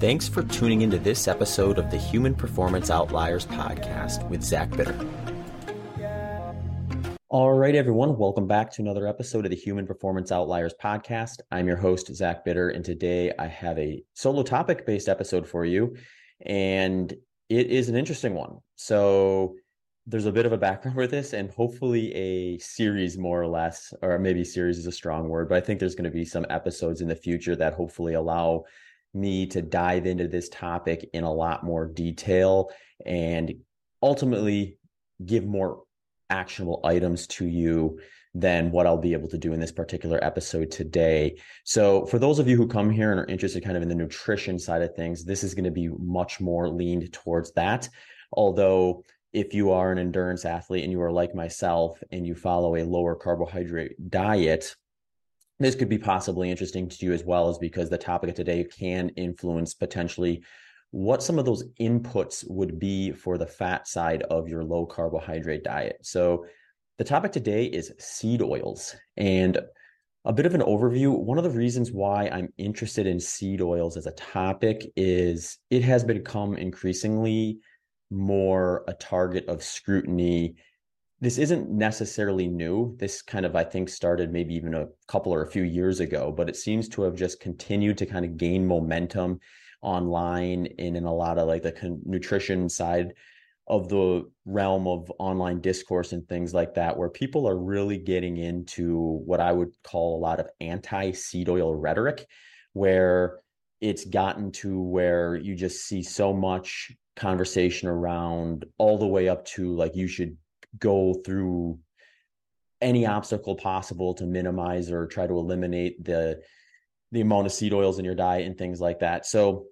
Thanks for tuning into this episode of the Human Performance Outliers podcast with Zach Bitter. All right, everyone, welcome back to another episode of the Human Performance Outliers podcast. I'm your host, Zach Bitter, and today I have a solo topic based episode for you, and it is an interesting one. So, there's a bit of a background with this, and hopefully a series, more or less, or maybe series is a strong word, but I think there's going to be some episodes in the future that hopefully allow me to dive into this topic in a lot more detail and ultimately give more actionable items to you than what I'll be able to do in this particular episode today. So, for those of you who come here and are interested kind of in the nutrition side of things, this is going to be much more leaned towards that. Although, if you are an endurance athlete and you are like myself and you follow a lower carbohydrate diet, this could be possibly interesting to you as well, is because the topic of today can influence potentially what some of those inputs would be for the fat side of your low carbohydrate diet. So, the topic today is seed oils. And a bit of an overview. One of the reasons why I'm interested in seed oils as a topic is it has become increasingly more a target of scrutiny this isn't necessarily new. This kind of, I think, started maybe even a couple or a few years ago, but it seems to have just continued to kind of gain momentum online and in a lot of like the con- nutrition side of the realm of online discourse and things like that, where people are really getting into what I would call a lot of anti seed oil rhetoric, where it's gotten to where you just see so much conversation around all the way up to like you should go through any obstacle possible to minimize or try to eliminate the the amount of seed oils in your diet and things like that. So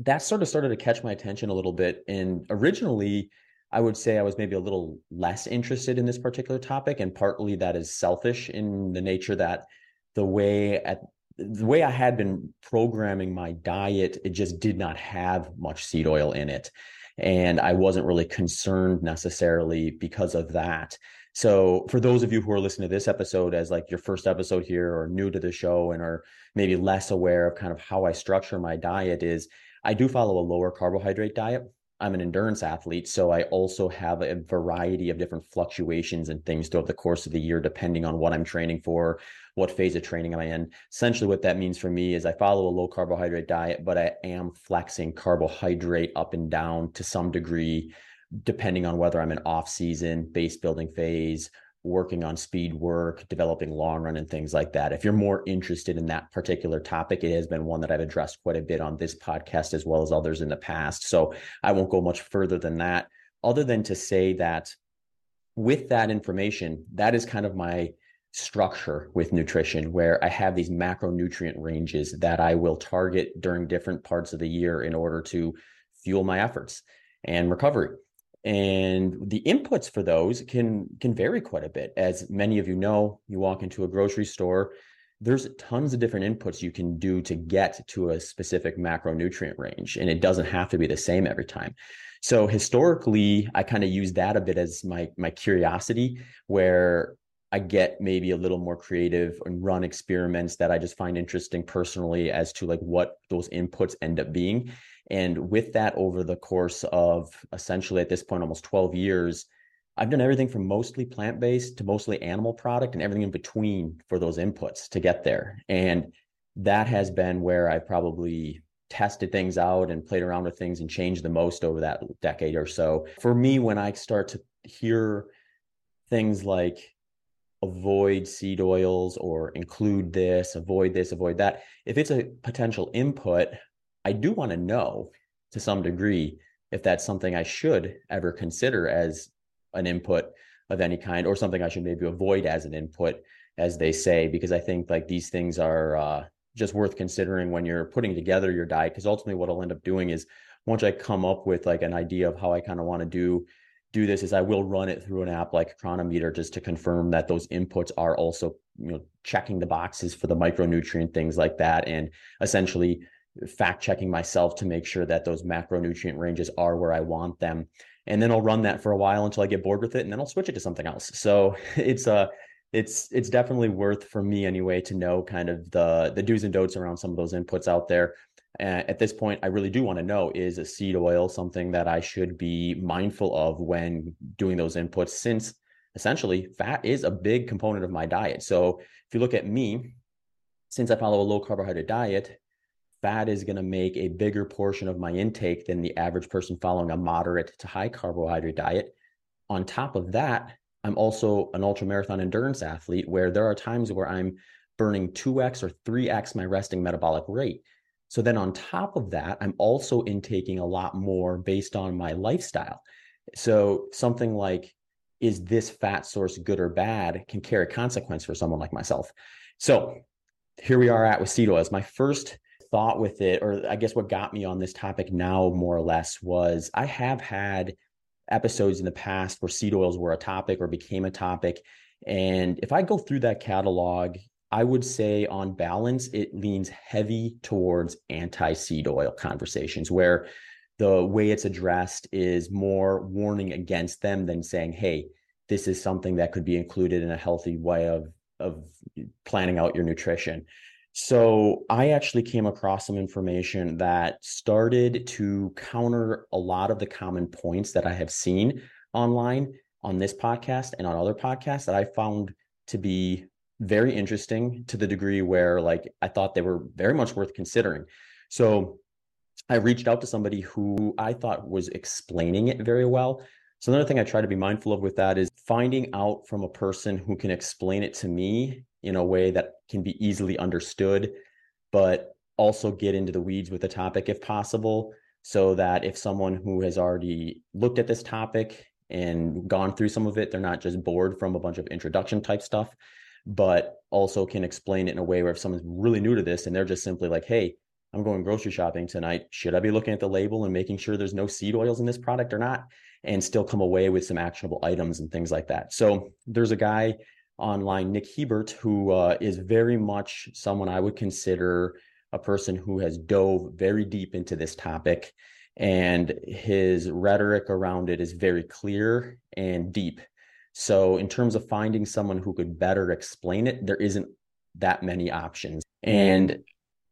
that sort of started to catch my attention a little bit. And originally, I would say I was maybe a little less interested in this particular topic, and partly that is selfish in the nature that the way at the way I had been programming my diet, it just did not have much seed oil in it and I wasn't really concerned necessarily because of that. So for those of you who are listening to this episode as like your first episode here or new to the show and are maybe less aware of kind of how I structure my diet is I do follow a lower carbohydrate diet. I'm an endurance athlete, so I also have a variety of different fluctuations and things throughout the course of the year, depending on what I'm training for, what phase of training am I in. Essentially, what that means for me is I follow a low carbohydrate diet, but I am flexing carbohydrate up and down to some degree, depending on whether I'm in off season, base building phase, working on speed work, developing long run and things like that. If you're more interested in that particular topic, it has been one that I've addressed quite a bit on this podcast as well as others in the past. So I won't go much further than that, other than to say that with that information, that is kind of my structure with nutrition where I have these macronutrient ranges that I will target during different parts of the year in order to fuel my efforts and recovery. And the inputs for those can can vary quite a bit. As many of you know you walk into a grocery store there's tons of different inputs you can do to get to a specific macronutrient range and it doesn't have to be the same every time. So historically i kind of use that a bit as my my curiosity where I get maybe a little more creative and run experiments that I just find interesting personally as to like what those inputs end up being. And with that, over the course of essentially at this point, almost 12 years, I've done everything from mostly plant based to mostly animal product and everything in between for those inputs to get there. And that has been where I probably tested things out and played around with things and changed the most over that decade or so. For me, when I start to hear things like avoid seed oils or include this, avoid this, avoid that, if it's a potential input, I do want to know to some degree if that's something I should ever consider as an input of any kind or something I should maybe avoid as an input, as they say, because I think like these things are uh, just worth considering when you're putting together your diet. Because ultimately, what I'll end up doing is once I come up with like an idea of how I kind of want to do do this is I will run it through an app like Cronometer just to confirm that those inputs are also you know checking the boxes for the micronutrient things like that and essentially fact checking myself to make sure that those macronutrient ranges are where I want them. And then I'll run that for a while until I get bored with it and then I'll switch it to something else. So it's a uh, it's it's definitely worth for me anyway to know kind of the the do's and don'ts around some of those inputs out there. Uh, at this point, I really do want to know is a seed oil something that I should be mindful of when doing those inputs, since essentially fat is a big component of my diet. So if you look at me, since I follow a low carbohydrate diet, fat is going to make a bigger portion of my intake than the average person following a moderate to high carbohydrate diet. On top of that, I'm also an ultra marathon endurance athlete where there are times where I'm burning 2x or 3x my resting metabolic rate. So then on top of that, I'm also intaking a lot more based on my lifestyle. So something like, is this fat source good or bad can carry a consequence for someone like myself. So here we are at with seed oils. My first thought with it, or I guess what got me on this topic now more or less was I have had episodes in the past where seed oils were a topic or became a topic. And if I go through that catalog I would say on balance, it leans heavy towards anti seed oil conversations where the way it's addressed is more warning against them than saying, hey, this is something that could be included in a healthy way of, of planning out your nutrition. So I actually came across some information that started to counter a lot of the common points that I have seen online on this podcast and on other podcasts that I found to be very interesting to the degree where like I thought they were very much worth considering. So I reached out to somebody who I thought was explaining it very well. So another thing I try to be mindful of with that is finding out from a person who can explain it to me in a way that can be easily understood, but also get into the weeds with the topic if possible, so that if someone who has already looked at this topic and gone through some of it, they're not just bored from a bunch of introduction type stuff but also can explain it in a way where if someone's really new to this and they're just simply like, hey, I'm going grocery shopping tonight. Should I be looking at the label and making sure there's no seed oils in this product or not? And still come away with some actionable items and things like that. So there's a guy online, Nick Hiebert, who uh, is very much someone I would consider a person who has dove very deep into this topic. And his rhetoric around it is very clear and deep. So, in terms of finding someone who could better explain it, there isn't that many options. And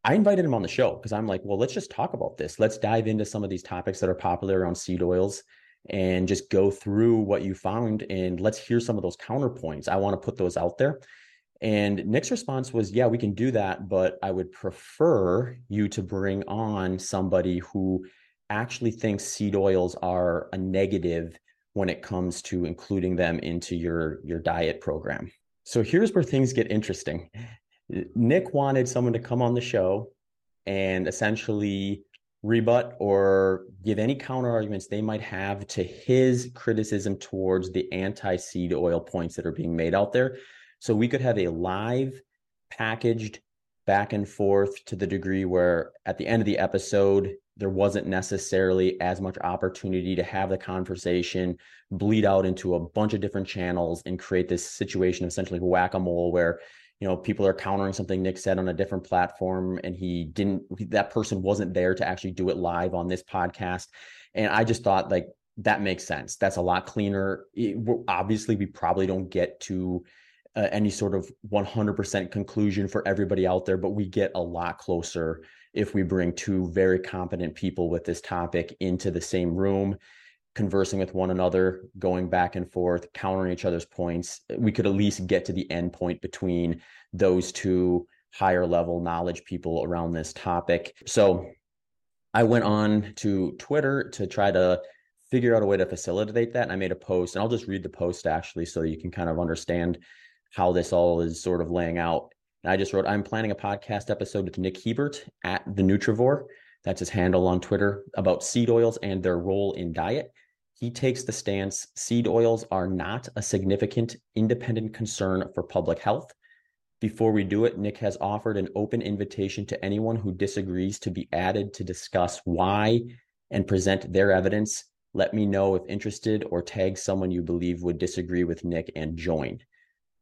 I invited him on the show because I'm like, well, let's just talk about this. Let's dive into some of these topics that are popular around seed oils and just go through what you found and let's hear some of those counterpoints. I want to put those out there. And Nick's response was, yeah, we can do that, but I would prefer you to bring on somebody who actually thinks seed oils are a negative when it comes to including them into your your diet program. So here's where things get interesting. Nick wanted someone to come on the show and essentially rebut or give any counter arguments they might have to his criticism towards the anti seed oil points that are being made out there. So we could have a live packaged back and forth to the degree where at the end of the episode, there wasn't necessarily as much opportunity to have the conversation bleed out into a bunch of different channels and create this situation of essentially whack-a-mole where you know people are countering something nick said on a different platform and he didn't that person wasn't there to actually do it live on this podcast. And i just thought like that makes sense. That's a lot cleaner. It, obviously we probably don't get to uh, any sort of 100% conclusion for everybody out there but we get a lot closer if we bring two very competent people with this topic into the same room conversing with one another going back and forth countering each other's points. We could at least get to the end point between those two higher level knowledge people around this topic. So i went on to twitter to try to figure out a way to facilitate that and i made a post and i'll just read the post actually so you can kind of understand how this all is sort of laying out and I just wrote, I'm planning a podcast episode with Nick Hiebert at the Nutrivore. That's his handle on Twitter about seed oils and their role in diet. He takes the stance seed oils are not a significant independent concern for public health. Before we do it, Nick has offered an open invitation to anyone who disagrees to be added to discuss why and present their evidence. Let me know if interested or tag someone you believe would disagree with Nick and join.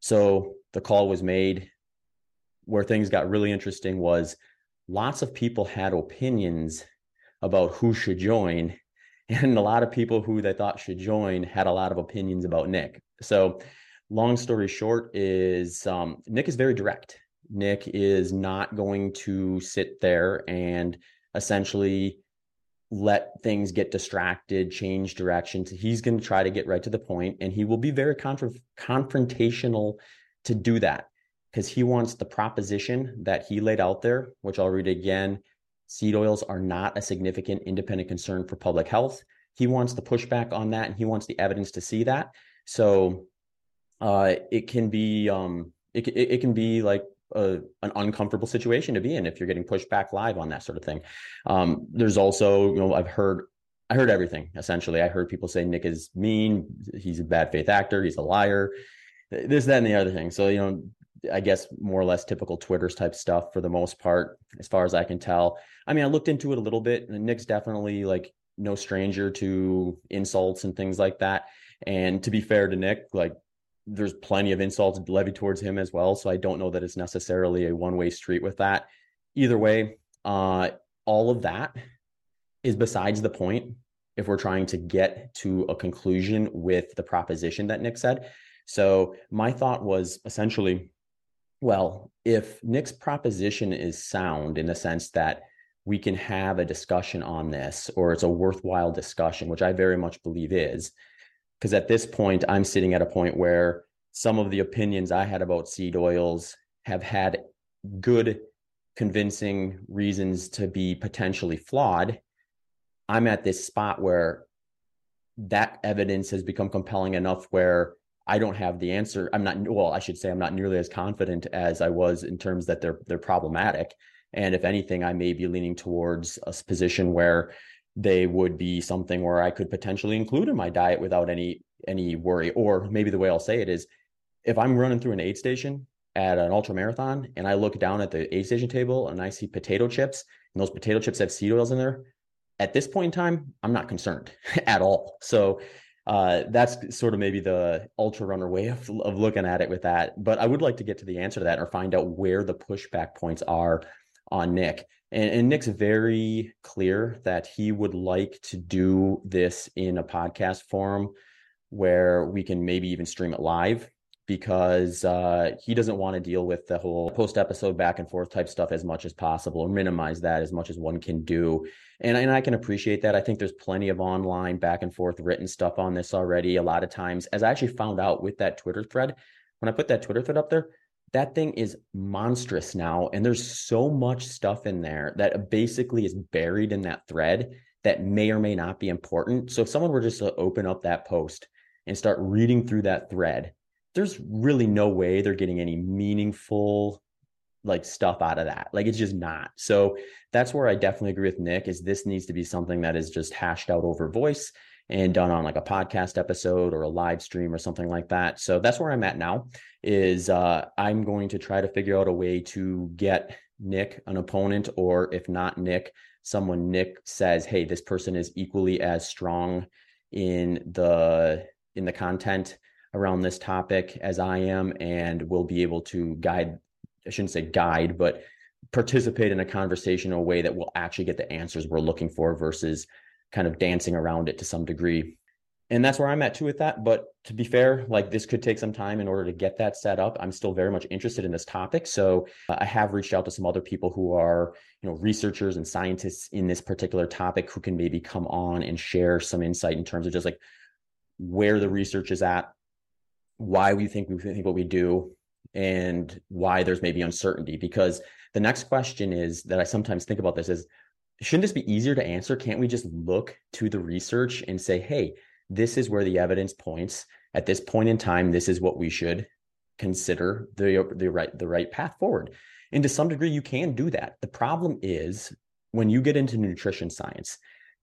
So the call was made. Where things got really interesting was lots of people had opinions about who should join and a lot of people who they thought should join had a lot of opinions about nick. So long story short is um, nick is very direct. Nick is not going to sit there and essentially let things get distracted, change directions. He's going to try to get right to the point, and he will be very conf- confrontational to do that because he wants the proposition that he laid out there, which I'll read again. Seed oils are not a significant independent concern for public health. He wants the pushback on that, and he wants the evidence to see that. So uh, it can be um, it, it, it can be like a, an uncomfortable situation to be in if you're getting pushed back live on that sort of thing. Um, there's also, you know, I've heard, I heard everything essentially. I heard people say Nick is mean, he's a bad faith actor, he's a liar, this, that, and the other thing. So, you know, I guess more or less typical Twitter's type stuff for the most part, as far as I can tell. I mean, I looked into it a little bit, and Nick's definitely like no stranger to insults and things like that. And to be fair to Nick, like there's plenty of insults levied towards him as well. So I don't know that it's necessarily a one way street with that. Either way, uh, all of that is besides the point if we're trying to get to a conclusion with the proposition that Nick said. So my thought was essentially, well, if Nick's proposition is sound in the sense that we can have a discussion on this or it's a worthwhile discussion, which I very much believe is, because at this point i'm sitting at a point where some of the opinions i had about seed oils have had good convincing reasons to be potentially flawed i'm at this spot where that evidence has become compelling enough where I don't have the answer. I'm not well, I should say I'm not nearly as confident as I was in terms that they're they're problematic. And if anything, I may be leaning towards a position where they would be something where I could potentially include in my diet without any any worry. Or maybe the way I'll say it is if I'm running through an aid station at an ultra marathon and I look down at the aid station table and I see potato chips and those potato chips have seed oils in there, at this point in time, I'm not concerned at all. So uh, that's sort of maybe the ultra runner way of, of looking at it with that. But I would like to get to the answer to that or find out where the pushback points are on Nick. And, and, Nick's very clear that he would like to do this in a podcast form where we can maybe even stream it live because uh, he doesn't want to deal with the whole post episode back and forth type stuff as much as possible or minimize that as much as one can do. And, and I can appreciate that. I think there's plenty of online back and forth written stuff on this already. A lot of times, as I actually found out with that Twitter thread, when I put that Twitter thread up there, that thing is monstrous now and there's so much stuff in there that basically is buried in that thread that may or may not be important. So if someone were just to open up that post and start reading through that thread there's really no way they're getting any meaningful like stuff out of that. Like it's just not. So that's where i definitely agree with nick is this needs to be something that is just hashed out over voice and done on like a podcast episode or a live stream or something like that. So that's where I'm at now is uh, I'm going to try to figure out a way to get Nick an opponent or if not Nick, someone Nick says, "Hey, this person is equally as strong in the in the content around this topic as I am and will be able to guide I shouldn't say guide, but participate in a conversation a way that will actually get the answers we're looking for versus kind of dancing around it to some degree. And that's where I'm at too with that. But to be fair, like this could take some time in order to get that set up. I'm still very much interested in this topic. So uh, I have reached out to some other people who are, you know, researchers and scientists in this particular topic who can maybe come on and share some insight in terms of just like where the research is at, why we think we think what we do, and why there's maybe uncertainty. Because the next question is that I sometimes think about this is shouldn't this be easier to answer? Can't we just look to the research and say, hey, this is where the evidence points at this point in time. This is what we should consider the the right the right path forward. And to some degree, you can do that. The problem is when you get into nutrition science,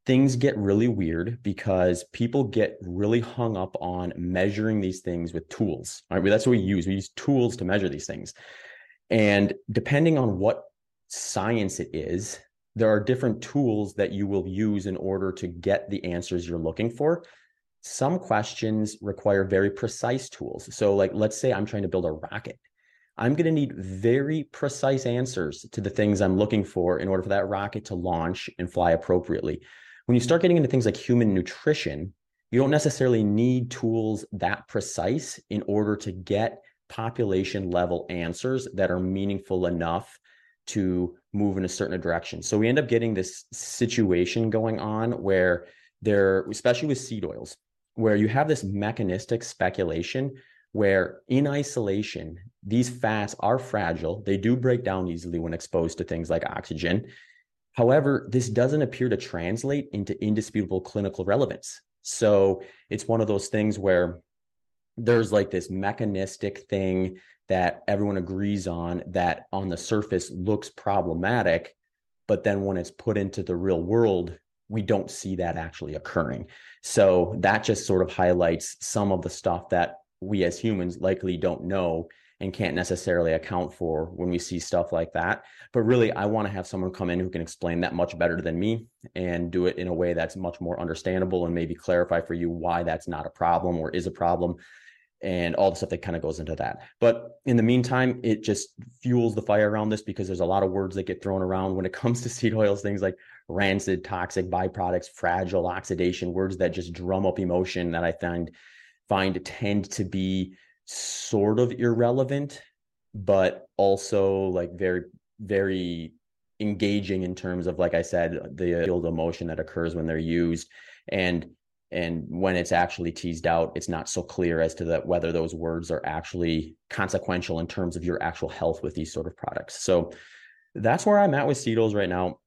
things get really weird because people get really hung up on measuring these things with tools. Right? That's what we use. We use tools to measure these things. And depending on what science it is, there are different tools that you will use in order to get the answers you're looking for. Some questions require very precise tools. So, like, let's say I'm trying to build a rocket. I'm going to need very precise answers to the things I'm looking for in order for that rocket to launch and fly appropriately. When you start getting into things like human nutrition, you don't necessarily need tools that precise in order to get population level answers that are meaningful enough to move in a certain direction. So we end up getting this situation going on where there, especially with seed oils, where you have this mechanistic speculation where in isolation, these fats are fragile. They do break down easily when exposed to things like oxygen. However, this doesn't appear to translate into indisputable clinical relevance. So it's one of those things where there's like this mechanistic thing that everyone agrees on that on the surface looks problematic but then when it's put into the real world we don't see that actually occurring so that just sort of highlights some of the stuff that we as humans likely don't know and can't necessarily account for when we see stuff like that. But really, I want to have someone come in who can explain that much better than me and do it in a way that's much more understandable and maybe clarify for you why that's not a problem or is a problem and all the stuff that kind of goes into that. But in the meantime, it just fuels the fire around this because there's a lot of words that get thrown around when it comes to seed oils, things like rancid, toxic byproducts, fragile, oxidation, words that just drum up emotion that I find find tend to be sort of irrelevant, but also like very, very engaging in terms of, like I said, the field emotion that occurs when they're used. And and when it's actually teased out it's not so clear as to that whether those words are actually consequential in terms of your actual health with these sort of products. So that's where i'm at with seed oils right now.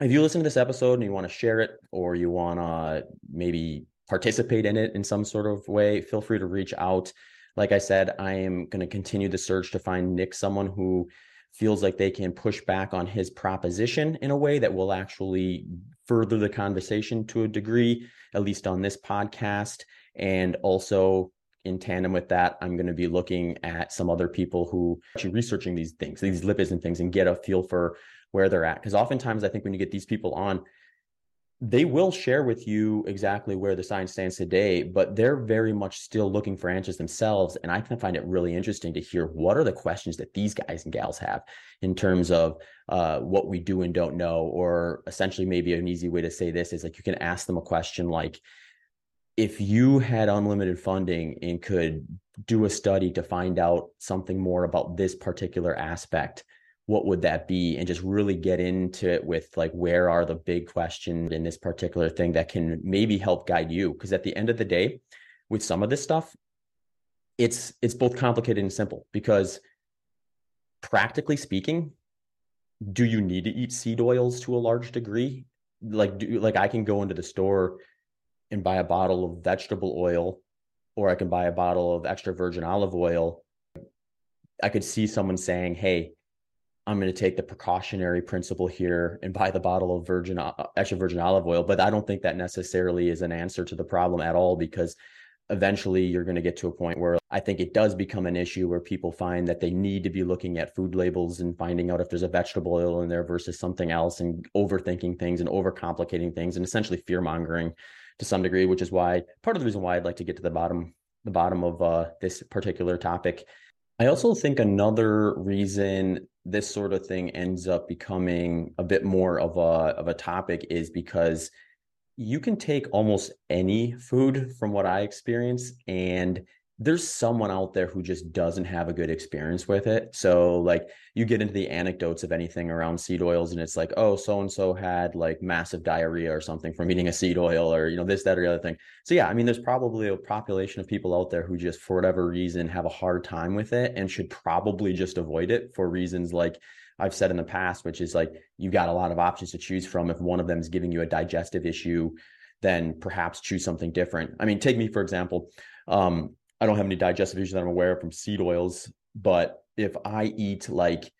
If you listen to this episode and you want to share it or you want to maybe participate in it in some sort of way feel free to reach out. Like i said i am going to continue the search to find nick someone who feels like they can push back on his proposition in a way that will actually further the conversation to a degree, at least on this podcast. And also in tandem with that, I'm going to be looking at some other people who are actually researching these things, these lipids and things, and get a feel for where they're at. Because oftentimes I think when you get these people on, they will share with you exactly where the science stands today, but they're very much still looking for answers themselves. And I can find it really interesting to hear what are the questions that these guys and gals have in terms of uh, what we do and don't know, or essentially maybe an easy way to say this is like you can ask them a question like, if you had unlimited funding and could do a study to find out something more about this particular aspect, what would that be? And just really get into it with like where are the big questions in this particular thing that can maybe help guide you? Because at the end of the day with some of this stuff it's it's both complicated and simple because practically speaking do you need to eat seed oils to a large degree? Like do like I can go into the store and buy a bottle of vegetable oil or I can buy a bottle of extra virgin olive oil. I could see someone saying hey I'm going to take the precautionary principle here and buy the bottle of virgin uh, extra virgin olive oil. But I don't think that necessarily is an answer to the problem at all because eventually you're going to get to a point where I think it does become an issue where people find that they need to be looking at food labels and finding out if there's a vegetable oil in there versus something else and overthinking things and overcomplicating things and essentially fear mongering to some degree, which is why part of the reason why I'd like to get to the bottom the bottom of uh, this particular topic. I also think another reason this sort of thing ends up becoming a bit more of a of a topic is because you can take almost any food from what I experience and there's someone out there who just doesn't have a good experience with it. So like you get into the anecdotes of anything around seed oils and it's like, oh, so and so had like massive diarrhea or something from eating a seed oil or you know this that or the other thing. So yeah, I mean there's probably a population of people out there who just for whatever reason have a hard time with it and should probably just avoid it for reasons like I've said in the past, which is like you've got a lot of options to choose from. If one of them is giving you a digestive issue, then perhaps choose something different. I mean, take me for example. Um, I don't have any digestive issues that I'm aware of from seed oils, but if I eat like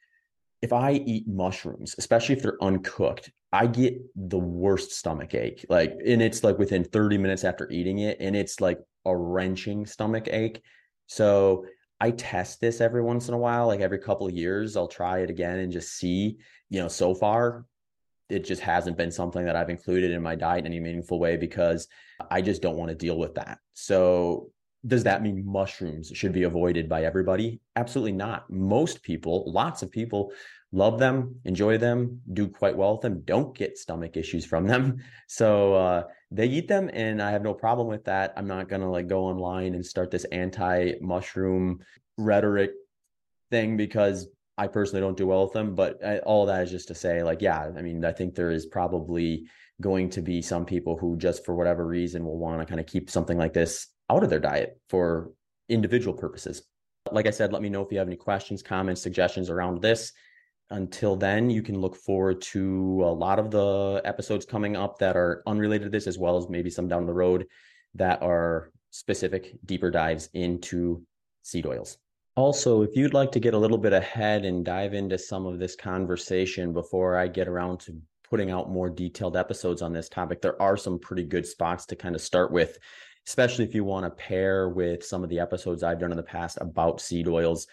if I eat mushrooms, especially if they're uncooked, I get the worst stomach ache. Like, and it's like within 30 minutes after eating it, and it's like a wrenching stomach ache. So I test this every once in a while, like every couple of years, I'll try it again and just see. You know, so far, it just hasn't been something that I've included in my diet in any meaningful way because I just don't want to deal with that. So does that mean mushrooms should be avoided by everybody? Absolutely not. Most people, lots of people love them, enjoy them, do quite well with them, don't get stomach issues from them. So uh, they eat them, and I have no problem with that. I'm not gonna like go online and start this anti-mushroom rhetoric thing because I personally don't do well with them, but I, all that is just to say, like, yeah, I mean, I think there is probably going to be some people who just for whatever reason will want to kind of keep something like this out of their diet for individual purposes. Like I said, let me know if you have any questions, comments, suggestions around this. Until then, you can look forward to a lot of the episodes coming up that are unrelated to this, as well as maybe some down the road that are specific deeper dives into seed oils. Also, if you'd like to get a little bit ahead and dive into some of this conversation before I get around to putting out more detailed episodes on this topic, there are some pretty good spots to kind of start with, especially if you want to pair with some of the episodes I've done in the past about seed oils.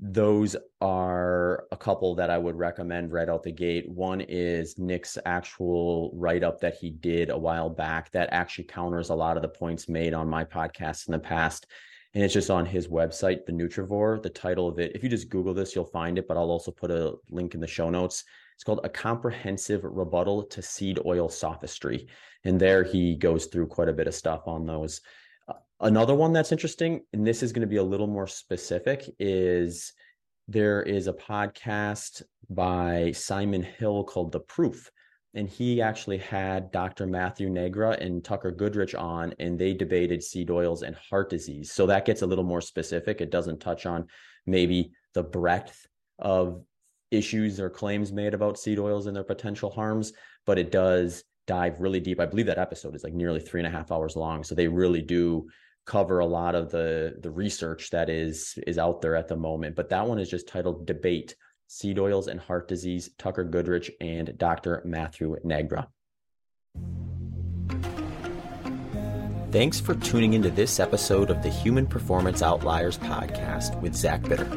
Those are a couple that I would recommend right out the gate. One is Nick's actual write up that he did a while back that actually counters a lot of the points made on my podcast in the past and it's just on his website, the Nutrivore. The title of it, if you just Google this, you'll find it, but I'll also put a link in the show notes. It's called A Comprehensive Rebuttal to Seed Oil Sophistry. And there he goes through quite a bit of stuff on those. Uh, another one that's interesting, and this is going to be a little more specific, is there is a podcast by Simon Hill called The Proof and he actually had Dr. Matthew Nagra and Tucker Goodrich on, and they debated seed oils and heart disease. So that gets a little more specific. It doesn't touch on maybe the breadth of issues or claims made about seed oils and their potential harms, but it does dive really deep. I believe that episode is like nearly three and a half hours long. So they really do cover a lot of the the research that is is out there at the moment. But that one is just titled Debate seed oils and heart disease, Tucker Goodrich, and Dr. Matthew Nagra. Thanks for tuning into this episode of the Human Performance Outliers podcast with Zach Bitter.